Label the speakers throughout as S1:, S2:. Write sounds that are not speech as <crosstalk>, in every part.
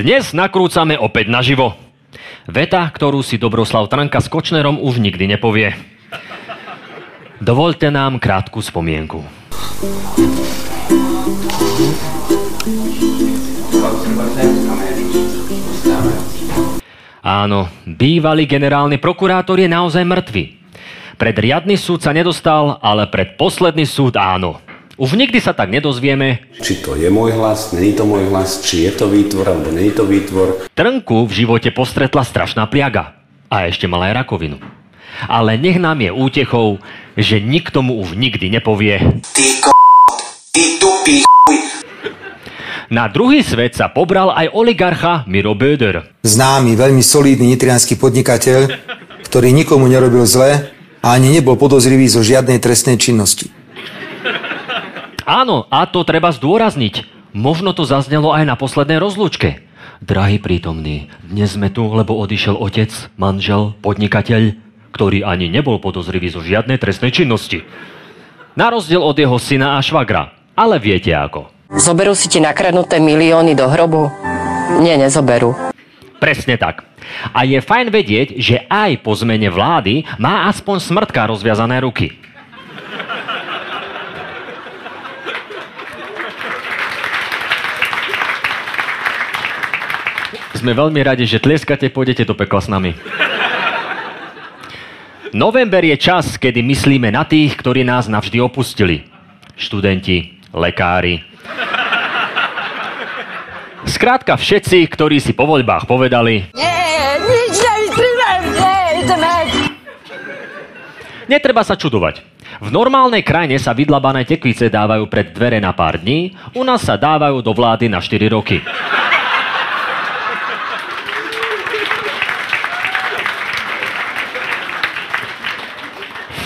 S1: Dnes nakrúcame opäť naživo. Veta, ktorú si Dobroslav Tranka s Kočnerom už nikdy nepovie. Dovolte nám krátku spomienku. Áno, bývalý generálny prokurátor je naozaj mŕtvy. Pred riadny súd sa nedostal, ale pred posledný súd áno. Už nikdy sa tak nedozvieme.
S2: Či to je môj hlas, není to môj hlas, či je to výtvor, alebo není to výtvor.
S1: Trnku v živote postretla strašná pliaga. A ešte mala aj rakovinu. Ale nech nám je útechou, že nikto mu už nikdy nepovie.
S3: Ty ko... Ty tupý
S1: Na druhý svet sa pobral aj oligarcha Miro Böder.
S4: Známy, veľmi solidný nitrianský podnikateľ, ktorý nikomu nerobil zle a ani nebol podozrivý zo žiadnej trestnej činnosti.
S1: Áno, a to treba zdôrazniť. Možno to zaznelo aj na poslednej rozlúčke. Drahý prítomný, dnes sme tu, lebo odišiel otec, manžel, podnikateľ, ktorý ani nebol podozrivý zo žiadnej trestnej činnosti. Na rozdiel od jeho syna a švagra. Ale viete ako.
S5: Zoberú si ti nakradnuté milióny do hrobu? Nie, nezoberú.
S1: Presne tak. A je fajn vedieť, že aj po zmene vlády má aspoň smrtka rozviazané ruky. Sme veľmi radi, že tlieskate, pôjdete do pekla s nami. November je čas, kedy myslíme na tých, ktorí nás navždy opustili. Študenti, lekári. Skrátka všetci, ktorí si po voľbách povedali,
S6: Nie, nič nevystríme, nie, ideme.
S1: Netreba sa čudovať. V normálnej krajine sa vydlabané tekvice dávajú pred dvere na pár dní, u nás sa dávajú do vlády na 4 roky.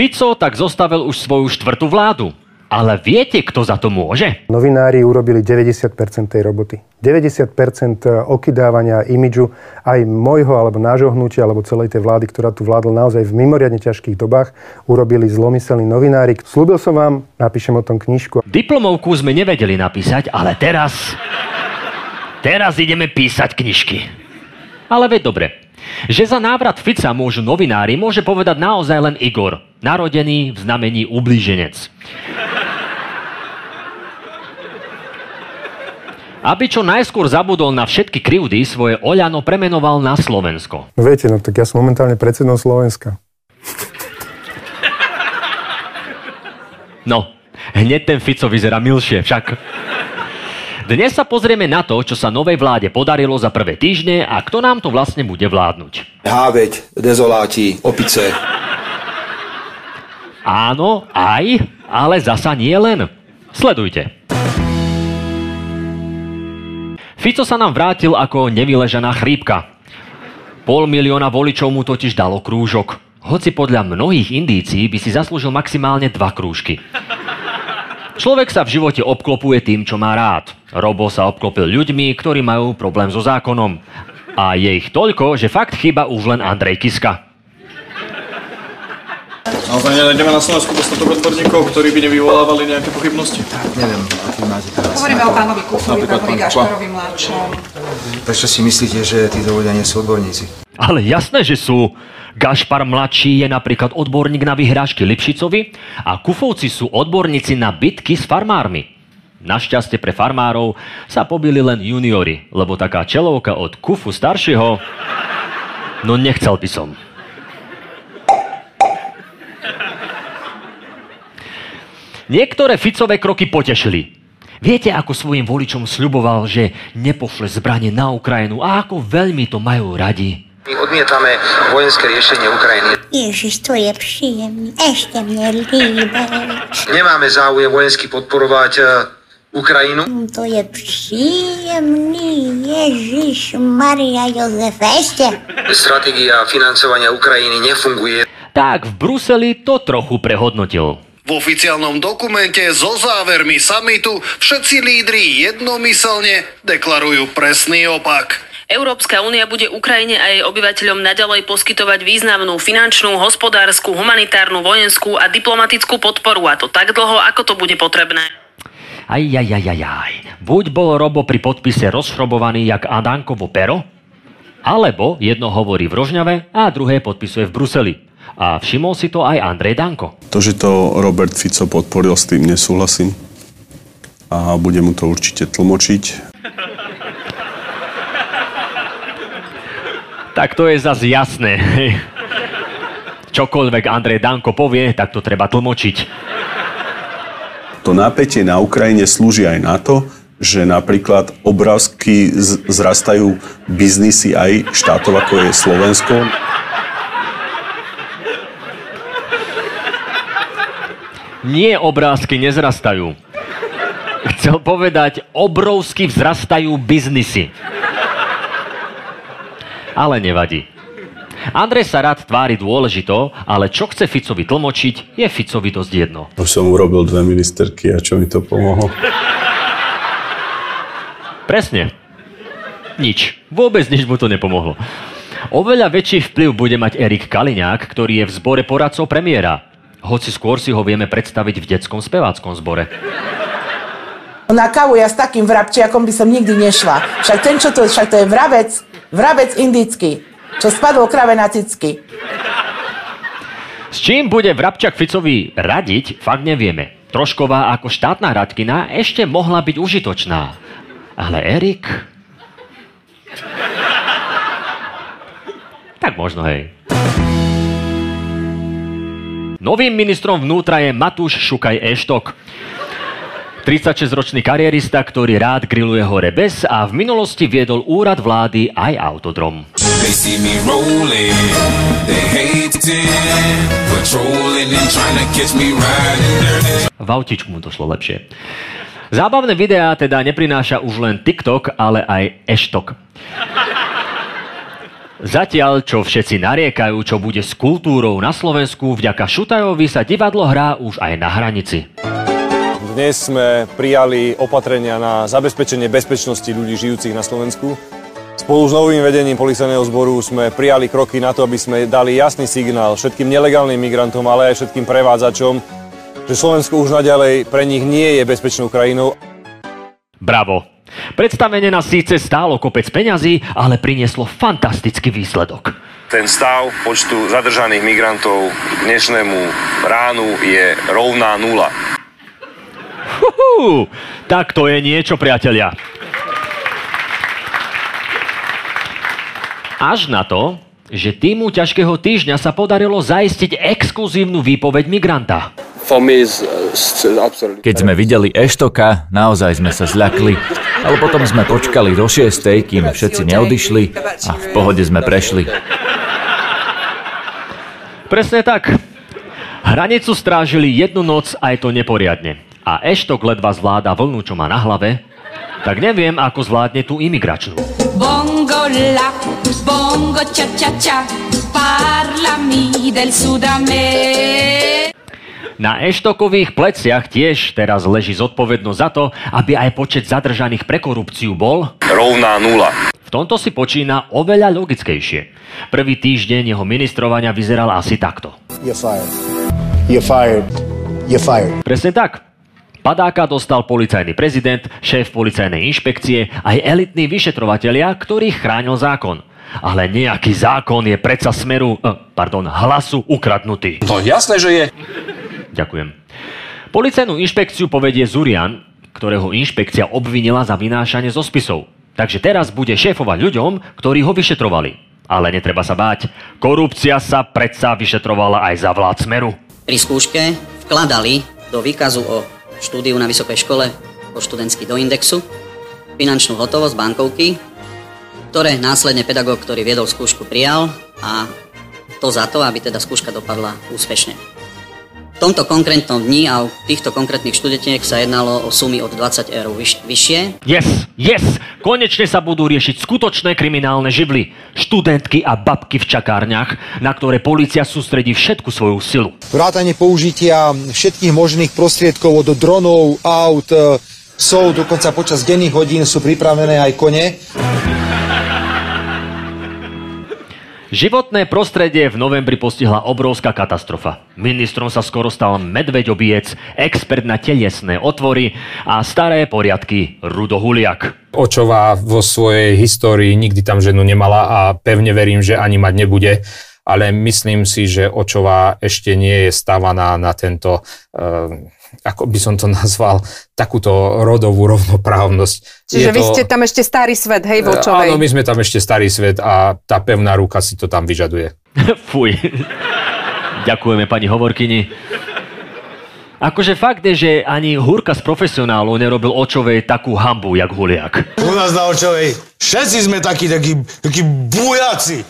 S1: Fico tak zostavil už svoju štvrtú vládu. Ale viete, kto za to môže?
S7: Novinári urobili 90% tej roboty. 90% okydávania imidžu aj môjho alebo nášho hnutia alebo celej tej vlády, ktorá tu vládla naozaj v mimoriadne ťažkých dobách, urobili zlomyselní novinári. Slúbil som vám, napíšem o tom knižku.
S1: Diplomovku sme nevedeli napísať, ale teraz... Teraz ideme písať knižky. Ale veď dobre. Že za návrat Fica môžu novinári, môže povedať naozaj len Igor, narodený v znamení ublíženec. Aby čo najskôr zabudol na všetky krivdy, svoje Oľano premenoval na Slovensko.
S7: No viete, no tak ja som momentálne predsedom Slovenska.
S1: No, hneď ten Fico vyzerá milšie, však. Dnes sa pozrieme na to, čo sa novej vláde podarilo za prvé týždne a kto nám to vlastne bude vládnuť.
S4: Háveď, dezoláti, opice.
S1: Áno, aj, ale zasa nie len. Sledujte. Fico sa nám vrátil ako nevyležená chrípka. Pol milióna voličov mu totiž dalo krúžok. Hoci podľa mnohých indícií by si zaslúžil maximálne dva krúžky. Človek sa v živote obklopuje tým, čo má rád. Robo sa obklopil ľuďmi, ktorí majú problém so zákonom. A je ich toľko, že fakt chyba už len Andrej Kiska.
S8: Naozaj nenájdeme na Slovensku dostatok odborníkov, ktorí by nevyvolávali nejaké pochybnosti?
S9: Neviem, aký máte teraz.
S10: Hovoríme o pánovi Kufovi,
S8: Napríklad
S10: pánovi. Gašparovi mladšom.
S9: Prečo si myslíte, že títo ľudia nie sú odborníci?
S1: Ale jasné, že sú. Gašpar mladší je napríklad odborník na vyhrážky Lipšicovi a Kufovci sú odborníci na bitky s farmármi. Našťastie pre farmárov sa pobili len juniori, lebo taká čelovka od Kufu staršieho, no nechcel by som. Niektoré Ficové kroky potešili. Viete, ako svojim voličom sľuboval, že nepošle zbranie na Ukrajinu a ako veľmi to majú radi.
S3: My odmietame vojenské riešenie Ukrajiny.
S6: Ježiš, to je príjemný. Ešte mne líbe.
S3: Nemáme záujem vojensky podporovať e, Ukrajinu.
S6: To je príjemný. Ježiš, Maria Jozef. Ešte.
S3: Stratégia financovania Ukrajiny nefunguje.
S1: Tak v Bruseli to trochu prehodnotil.
S11: V oficiálnom dokumente so závermi samitu všetci lídri jednomyselne deklarujú presný opak.
S12: Európska únia bude Ukrajine a jej obyvateľom naďalej poskytovať významnú finančnú, hospodárskú, humanitárnu, vojenskú a diplomatickú podporu a to tak dlho, ako to bude potrebné.
S1: Aj, aj, aj, aj, aj. Buď bol Robo pri podpise rozšrobovaný jak Adánkovo pero, alebo jedno hovorí v Rožňave a druhé podpisuje v Bruseli. A všimol si to aj Andrej Danko.
S10: To, že to Robert Fico podporil, s tým nesúhlasím. A bude mu to určite tlmočiť.
S1: Tak to je zase jasné. <laughs> Čokoľvek Andrej Danko povie, tak to treba tlmočiť.
S10: To napätie na Ukrajine slúži aj na to, že napríklad obrázky zrastajú biznisy aj štátov, ako je Slovensko.
S1: Nie obrázky nezrastajú. Chcel povedať, obrovsky vzrastajú biznisy. Ale nevadí. Andrej sa rád tvári dôležito, ale čo chce Ficovi tlmočiť, je Ficovi dosť jedno.
S10: Už som urobil dve ministerky a čo mi to pomohlo?
S1: Presne. Nič. Vôbec nič mu to nepomohlo. Oveľa väčší vplyv bude mať Erik Kaliňák, ktorý je v zbore poradcov premiéra. Hoci skôr si ho vieme predstaviť v detskom speváckom zbore.
S13: Na kávu ja s takým vrabčiakom by som nikdy nešla. Však ten, čo to, však to je vrabec, vrabec indický čo spadol krave na cicky.
S1: S čím bude Vrabčak Ficovi radiť, fakt nevieme. Trošková ako štátna radkina ešte mohla byť užitočná. Ale Erik... Tak možno, hej. Novým ministrom vnútra je Matúš Šukaj Eštok. 36-ročný karierista, ktorý rád grilluje hore bez a v minulosti viedol úrad vlády aj autodrom. V autičku mu to šlo lepšie. Zábavné videá teda neprináša už len TikTok, ale aj eštok. Zatiaľ, čo všetci nariekajú, čo bude s kultúrou na Slovensku, vďaka Šutajovi sa divadlo hrá už aj na hranici.
S14: Dnes sme prijali opatrenia na zabezpečenie bezpečnosti ľudí žijúcich na Slovensku. Spolu s novým vedením policajného zboru sme prijali kroky na to, aby sme dali jasný signál všetkým nelegálnym migrantom, ale aj všetkým prevádzačom, že Slovensko už naďalej pre nich nie je bezpečnou krajinou.
S1: Bravo. Predstavenie nás síce stálo kopec peňazí, ale prinieslo fantastický výsledok.
S15: Ten stav počtu zadržaných migrantov k dnešnému ránu je rovná nula.
S1: Tak to je niečo, priatelia. Až na to, že týmu ťažkého týždňa sa podarilo zaistiť exkluzívnu výpoveď migranta.
S16: Keď sme videli Eštoka, naozaj sme sa zľakli, ale potom sme počkali do šiestej, kým všetci neodišli a v pohode sme prešli.
S1: Presne tak. Hranicu strážili jednu noc aj to neporiadne. A Eštok ledva zvláda vlnu, čo má na hlave, tak neviem, ako zvládne tú imigračnú. Bongo la, bongo cha cha cha, parlami del sudame. Na Eštokových pleciach tiež teraz leží zodpovednosť za to, aby aj počet zadržaných pre korupciu bol
S15: rovná nula.
S1: V tomto si počína oveľa logickejšie. Prvý týždeň jeho ministrovania vyzeral asi takto. You're fired. You're fired. You're fired. Presne tak. Padáka dostal policajný prezident, šéf policajnej inšpekcie aj elitní vyšetrovatelia, ktorých chránil zákon. Ale nejaký zákon je predsa smeru, eh, pardon, hlasu ukradnutý.
S17: No jasné, že je.
S1: Ďakujem. Policajnú inšpekciu povedie Zurian, ktorého inšpekcia obvinila za vynášanie zo spisov. Takže teraz bude šéfovať ľuďom, ktorí ho vyšetrovali. Ale netreba sa báť. Korupcia sa predsa vyšetrovala aj za vlád Smeru.
S18: Pri skúške vkladali do výkazu o štúdiu na vysokej škole po študentský do indexu, finančnú hotovosť bankovky, ktoré následne pedagóg, ktorý viedol skúšku, prijal a to za to, aby teda skúška dopadla úspešne. Tomto konkrétnom dni a u týchto konkrétnych študentiek sa jednalo o sumy od 20 eur vyš- vyššie.
S1: Yes, yes! Konečne sa budú riešiť skutočné kriminálne živly. Študentky a babky v čakárniach, na ktoré policia sústredí všetku svoju silu.
S19: Vrátanie použitia všetkých možných prostriedkov od dronov, aut, e, sú dokonca počas denných hodín sú pripravené aj kone.
S1: Životné prostredie v novembri postihla obrovská katastrofa. Ministrom sa skoro stal medveďobiec, expert na telesné otvory a staré poriadky Rudo Huliak.
S17: Očová vo svojej histórii nikdy tam ženu nemala a pevne verím, že ani mať nebude ale myslím si, že Očová ešte nie je stávaná na tento, uh, ako by som to nazval, takúto rodovú rovnoprávnosť.
S20: Čiže je vy to... ste tam ešte starý svet, hej, v Očovej?
S17: Áno, my sme tam ešte starý svet a tá pevná ruka si to tam vyžaduje. <laughs>
S1: Fuj. Ďakujeme pani hovorkyni. Akože fakt je, že ani Hurka z profesionálov nerobil Očovej takú hambu, jak Huliak.
S21: U nás na Očovej všetci sme takí, takí, takí bujaci.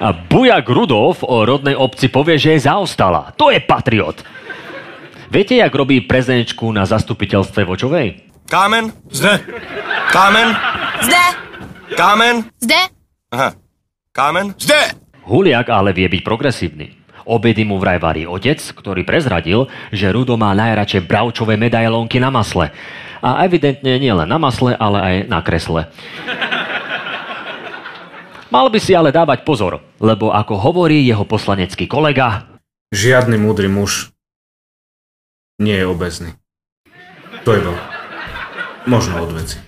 S1: A bujak Rudolf o rodnej obci povie, že je zaostala. To je patriot. Viete, jak robí prezenčku na zastupiteľstve Vočovej?
S21: Kámen? Zde. Kámen?
S22: Zde.
S21: Kámen?
S22: Zde.
S21: Aha. Kámen? Zde.
S1: Huliak ale vie byť progresívny. Obedy mu vraj varí otec, ktorý prezradil, že Rudo má najradšej bravčové medailónky na masle. A evidentne nie len na masle, ale aj na kresle. Mal by si ale dávať pozor, lebo ako hovorí jeho poslanecký kolega...
S17: Žiadny múdry muž nie je obezný. To je veľa. Možno od veci.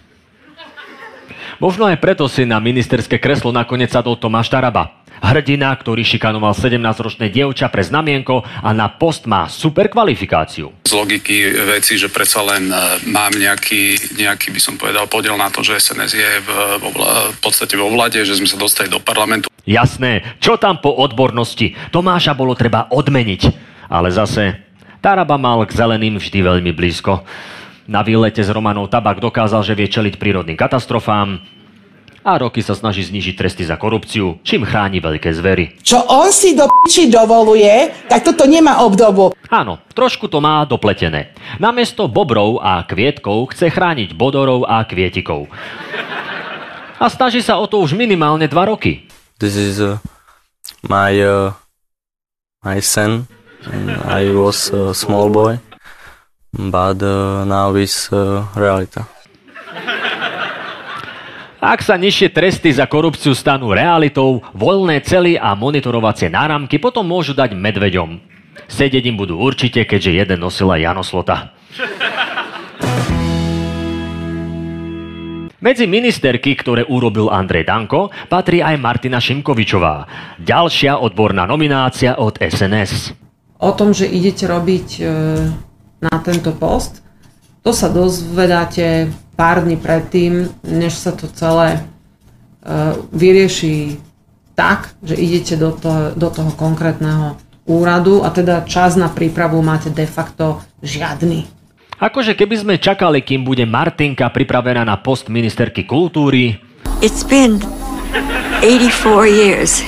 S1: Možno aj preto si na ministerské kreslo nakoniec sadol Tomáš Taraba. Hrdina, ktorý šikanoval 17-ročné dievča pre znamienko a na post má super kvalifikáciu.
S23: Z logiky veci, že predsa len e, mám nejaký, nejaký by som povedal, podiel na to, že SNS je v, v, v podstate vo vlade, že sme sa dostali do parlamentu.
S1: Jasné, čo tam po odbornosti? Tomáša bolo treba odmeniť. Ale zase, Taraba mal k zeleným vždy veľmi blízko. Na výlete s Romanou Tabak dokázal, že vie čeliť prírodným katastrofám, a roky sa snaží znižiť tresty za korupciu, čím chráni veľké zvery.
S13: Čo on si do piči dovoluje, tak toto nemá obdobu.
S1: Áno, trošku to má dopletené. Namiesto bobrov a kvietkov chce chrániť bodorov a kvietikov. A snaží sa o to už minimálne dva roky.
S24: This is uh, my, uh, my son. I was a small boy, but uh, now is uh, realita.
S1: Ak sa nižšie tresty za korupciu stanú realitou, voľné cely a monitorovacie náramky potom môžu dať medveďom. Sedieť im budú určite, keďže jeden nosila Janoslota. Medzi ministerky, ktoré urobil Andrej Danko, patrí aj Martina Šimkovičová. Ďalšia odborná nominácia od SNS.
S25: O tom, že idete robiť e, na tento post, to sa dozvedáte pár dní predtým, než sa to celé uh, vyrieši tak, že idete do toho, do toho konkrétneho úradu a teda čas na prípravu máte de facto žiadny.
S1: Akože keby sme čakali, kým bude Martinka pripravená na post ministerky kultúry.
S26: It's been 84 years.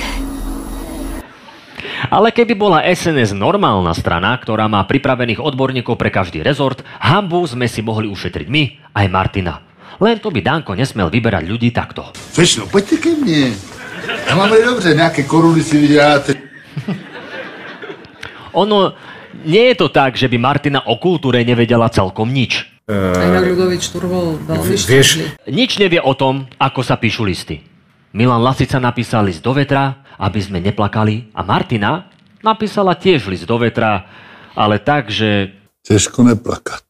S1: Ale keby bola SNS normálna strana, ktorá má pripravených odborníkov pre každý rezort, hambu sme si mohli ušetriť my, aj Martina. Len to by Danko nesmel vyberať ľudí takto.
S27: Fečno, poďte ke mne. Ja mám veľmi dobře, nejaké koruny si vyhráte. <laughs>
S1: ono, nie je to tak, že by Martina o kultúre nevedela celkom nič.
S25: Uh, Ľudovič Turvol veľmi
S1: vieš, Nič nevie o tom, ako sa píšu listy. Milan Lasica napísal list do vetra, aby sme neplakali. A Martina napísala tiež list do vetra, ale tak, že...
S27: Težko neplakať.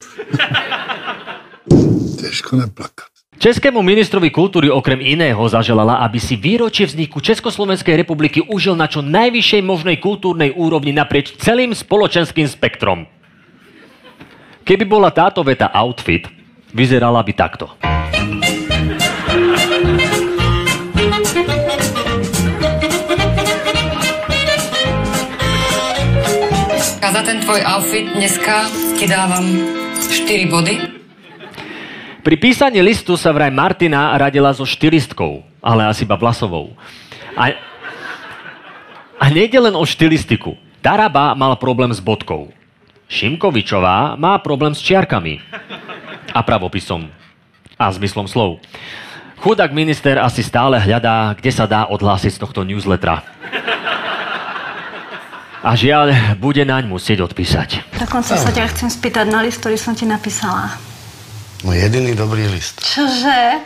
S27: <laughs> Težko neplakať.
S1: Českému ministrovi kultúry okrem iného zaželala, aby si výročie vzniku Československej republiky užil na čo najvyššej možnej kultúrnej úrovni naprieč celým spoločenským spektrom. Keby bola táto veta outfit, vyzerala by takto.
S28: Za ten tvoj outfit dneska ti dávam 4 body.
S1: Pri písaní listu sa vraj Martina radila so štilistkou, ale asi iba vlasovou. A, a nejde len o štilistiku. Taraba mal problém s bodkou. Šimkovičová má problém s čiarkami a pravopisom a zmyslom slov. Chudák minister asi stále hľadá, kde sa dá odhlásiť z tohto newslettera. A žiaľ, bude naň musieť odpísať.
S22: Dokonca sa ťa chcem spýtať na list, ktorý som ti napísala.
S27: No jediný dobrý list.
S22: Čože?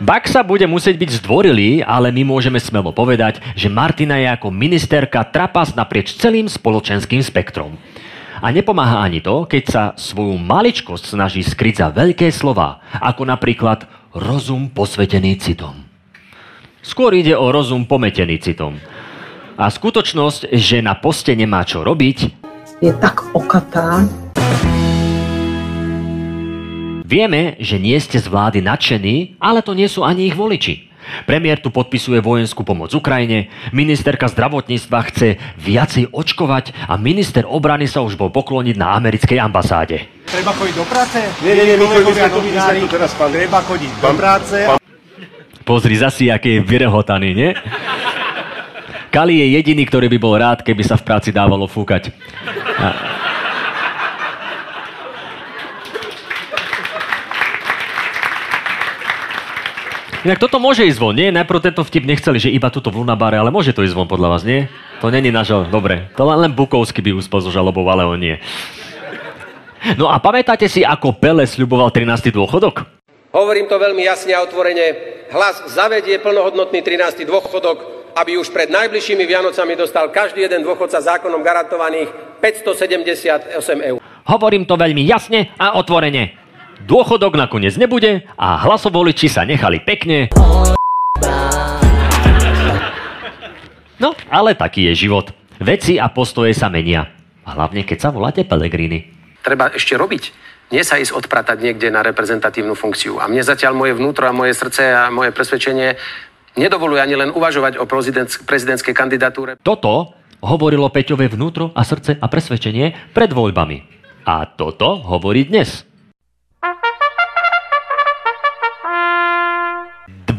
S1: Baxa bude musieť byť zdvorilý, ale my môžeme smelo povedať, že Martina je ako ministerka trapas naprieč celým spoločenským spektrom. A nepomáha ani to, keď sa svoju maličkosť snaží skryť za veľké slova, ako napríklad rozum posvetený citom. Skôr ide o rozum pometený citom. A skutočnosť, že na poste nemá čo robiť,
S25: Je tak okatá.
S1: Vieme, že nie ste z vlády nadšení, ale to nie sú ani ich voliči. Premiér tu podpisuje vojenskú pomoc Ukrajine, ministerka zdravotníctva chce viacej očkovať a minister obrany sa už bol pokloniť na americkej ambasáde.
S29: Treba chodiť do práce?
S21: Nie, nie, nie, my
S29: novinári,
S21: tu teraz, pán-
S29: Treba chodiť do
S21: pán-
S29: práce.
S1: Pozri zasi, aký je vyrehotaný, nie? Kali je jediný, ktorý by bol rád, keby sa v práci dávalo fúkať. A- Inak toto môže ísť von, nie? Najprv tento vtip nechceli, že iba tuto v Lunabare, ale môže to ísť von podľa vás, nie? To není na žal... Dobre, to len, len Bukovský by uspel so žalobou, ale on nie. No a pamätáte si, ako Pele sľuboval 13. dôchodok?
S30: Hovorím to veľmi jasne a otvorene. Hlas zavedie plnohodnotný 13. dôchodok, aby už pred najbližšími Vianocami dostal každý jeden dôchodca zákonom garantovaných 578 eur.
S1: Hovorím to veľmi jasne a otvorene. Dôchodok nakoniec nebude a hlasovoliči sa nechali pekne. No, ale taký je život. Veci a postoje sa menia. A hlavne, keď sa voláte Pelegrini.
S30: Treba ešte robiť. Nie sa ísť odpratať niekde na reprezentatívnu funkciu. A mne zatiaľ moje vnútro a moje srdce a moje presvedčenie nedovoluje ani len uvažovať o prezident, prezidentskej kandidatúre.
S1: Toto hovorilo Peťové vnútro a srdce a presvedčenie pred voľbami. A toto hovorí dnes.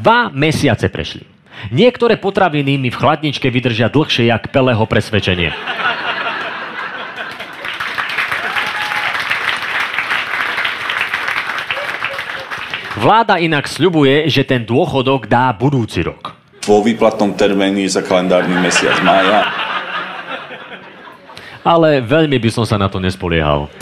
S1: Dva mesiace prešli. Niektoré potraviny mi v chladničke vydržia dlhšie jak Peleho presvedčenie. Vláda inak sľubuje, že ten dôchodok dá budúci rok.
S10: Vo výplatnom termíne za kalendárny mesiac mája.
S1: Ale veľmi by som sa na to nespoliehal.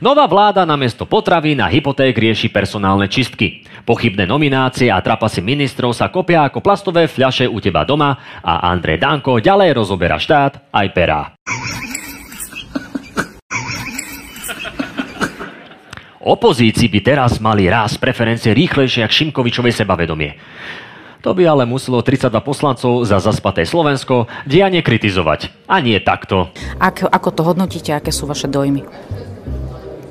S1: Nová vláda namiesto potravín a hypoték rieši personálne čistky. Pochybné nominácie a trapasy ministrov sa kopia ako plastové fľaše u teba doma a Andrej Danko ďalej rozoberá štát aj perá. Opozícii by teraz mali raz preferencie rýchlejšie ako Šimkovičovej sebavedomie. To by ale muselo 32 poslancov za zaspaté Slovensko dianie kritizovať. A nie takto.
S31: Ako, ako to hodnotíte, aké sú vaše dojmy?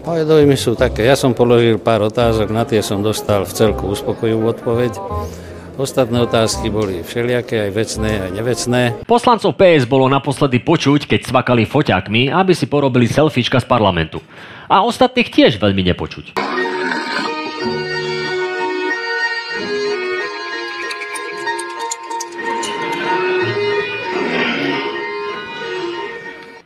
S32: Moje dojmy sú také. Ja som položil pár otázok, na tie som dostal v celku uspokojivú odpoveď. Ostatné otázky boli všelijaké, aj vecné, aj nevecné.
S1: Poslancov PS bolo naposledy počuť, keď cvakali foťákmi, aby si porobili selfiečka z parlamentu. A ostatných tiež veľmi nepočuť.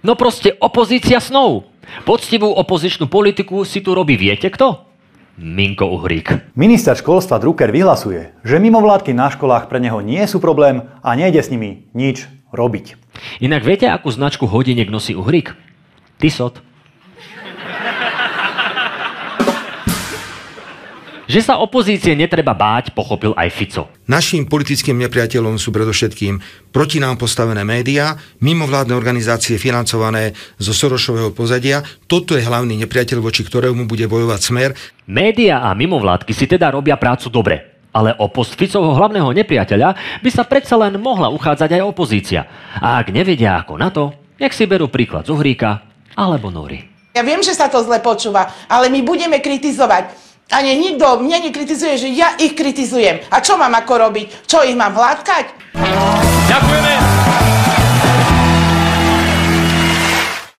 S1: No proste opozícia snov. Poctivú opozičnú politiku si tu robí viete kto? Minko Uhrík.
S33: Minister školstva Drucker vyhlasuje, že mimovládky na školách pre neho nie sú problém a nejde s nimi nič robiť.
S1: Inak viete, akú značku hodiniek nosí Uhrík? Tysot. Že sa opozície netreba báť, pochopil aj Fico.
S21: Naším politickým nepriateľom sú predovšetkým proti nám postavené médiá, mimovládne organizácie financované zo Sorošového pozadia. Toto je hlavný nepriateľ, voči ktorému bude bojovať smer.
S1: Média a mimovládky si teda robia prácu dobre. Ale o post Ficovho hlavného nepriateľa by sa predsa len mohla uchádzať aj opozícia. A ak nevedia ako na to, nech si berú príklad z Uhríka alebo Nory.
S13: Ja viem, že sa to zle počúva, ale my budeme kritizovať. A nie, nikto mne nekritizuje, že ja ich kritizujem. A čo mám ako robiť? Čo ich mám hladkať?
S1: Ďakujeme!